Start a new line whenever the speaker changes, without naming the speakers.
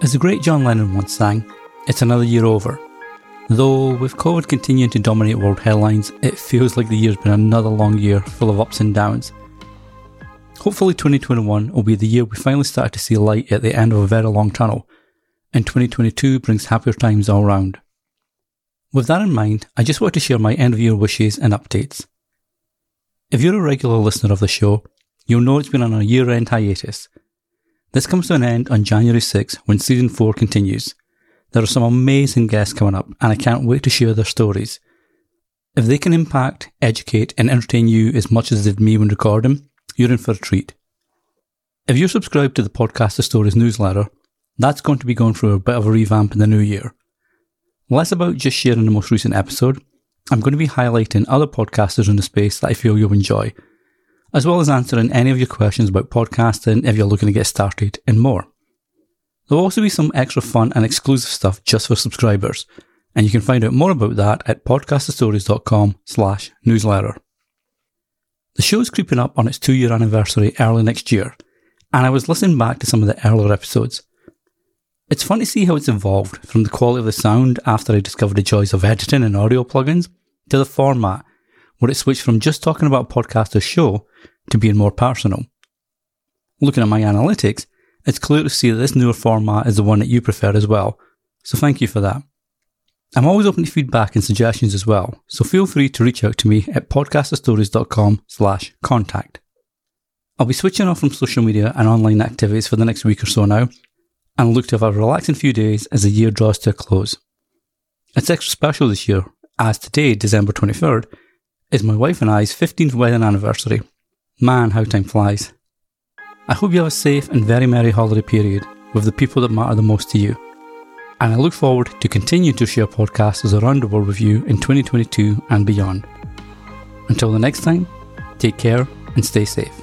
As the great John Lennon once sang, it's another year over. Though, with COVID continuing to dominate world headlines, it feels like the year's been another long year full of ups and downs. Hopefully, 2021 will be the year we finally start to see light at the end of a very long tunnel, and 2022 brings happier times all round. With that in mind, I just want to share my end of year wishes and updates. If you're a regular listener of the show, you'll know it's been on a year end hiatus, this comes to an end on January 6 when season 4 continues. There are some amazing guests coming up, and I can't wait to share their stories. If they can impact, educate, and entertain you as much as they did me when recording, you're in for a treat. If you're subscribed to the Podcaster Stories newsletter, that's going to be going through a bit of a revamp in the new year. Less about just sharing the most recent episode, I'm going to be highlighting other podcasters in the space that I feel you'll enjoy as well as answering any of your questions about podcasting if you're looking to get started and more. There'll also be some extra fun and exclusive stuff just for subscribers, and you can find out more about that at podcasterstories.com slash newsletter. The show's creeping up on its two year anniversary early next year, and I was listening back to some of the earlier episodes. It's fun to see how it's evolved from the quality of the sound after I discovered the joys of editing and audio plugins to the format where it switched from just talking about podcaster's show to being more personal. Looking at my analytics, it's clear to see that this newer format is the one that you prefer as well, so thank you for that. I'm always open to feedback and suggestions as well, so feel free to reach out to me at podcasterstories.com slash contact. I'll be switching off from social media and online activities for the next week or so now, and look to have a relaxing few days as the year draws to a close. It's extra special this year, as today, December 23rd, is my wife and I's 15th wedding anniversary. Man, how time flies. I hope you have a safe and very merry holiday period with the people that matter the most to you. And I look forward to continue to share podcasts around the world with you in 2022 and beyond. Until the next time, take care and stay safe.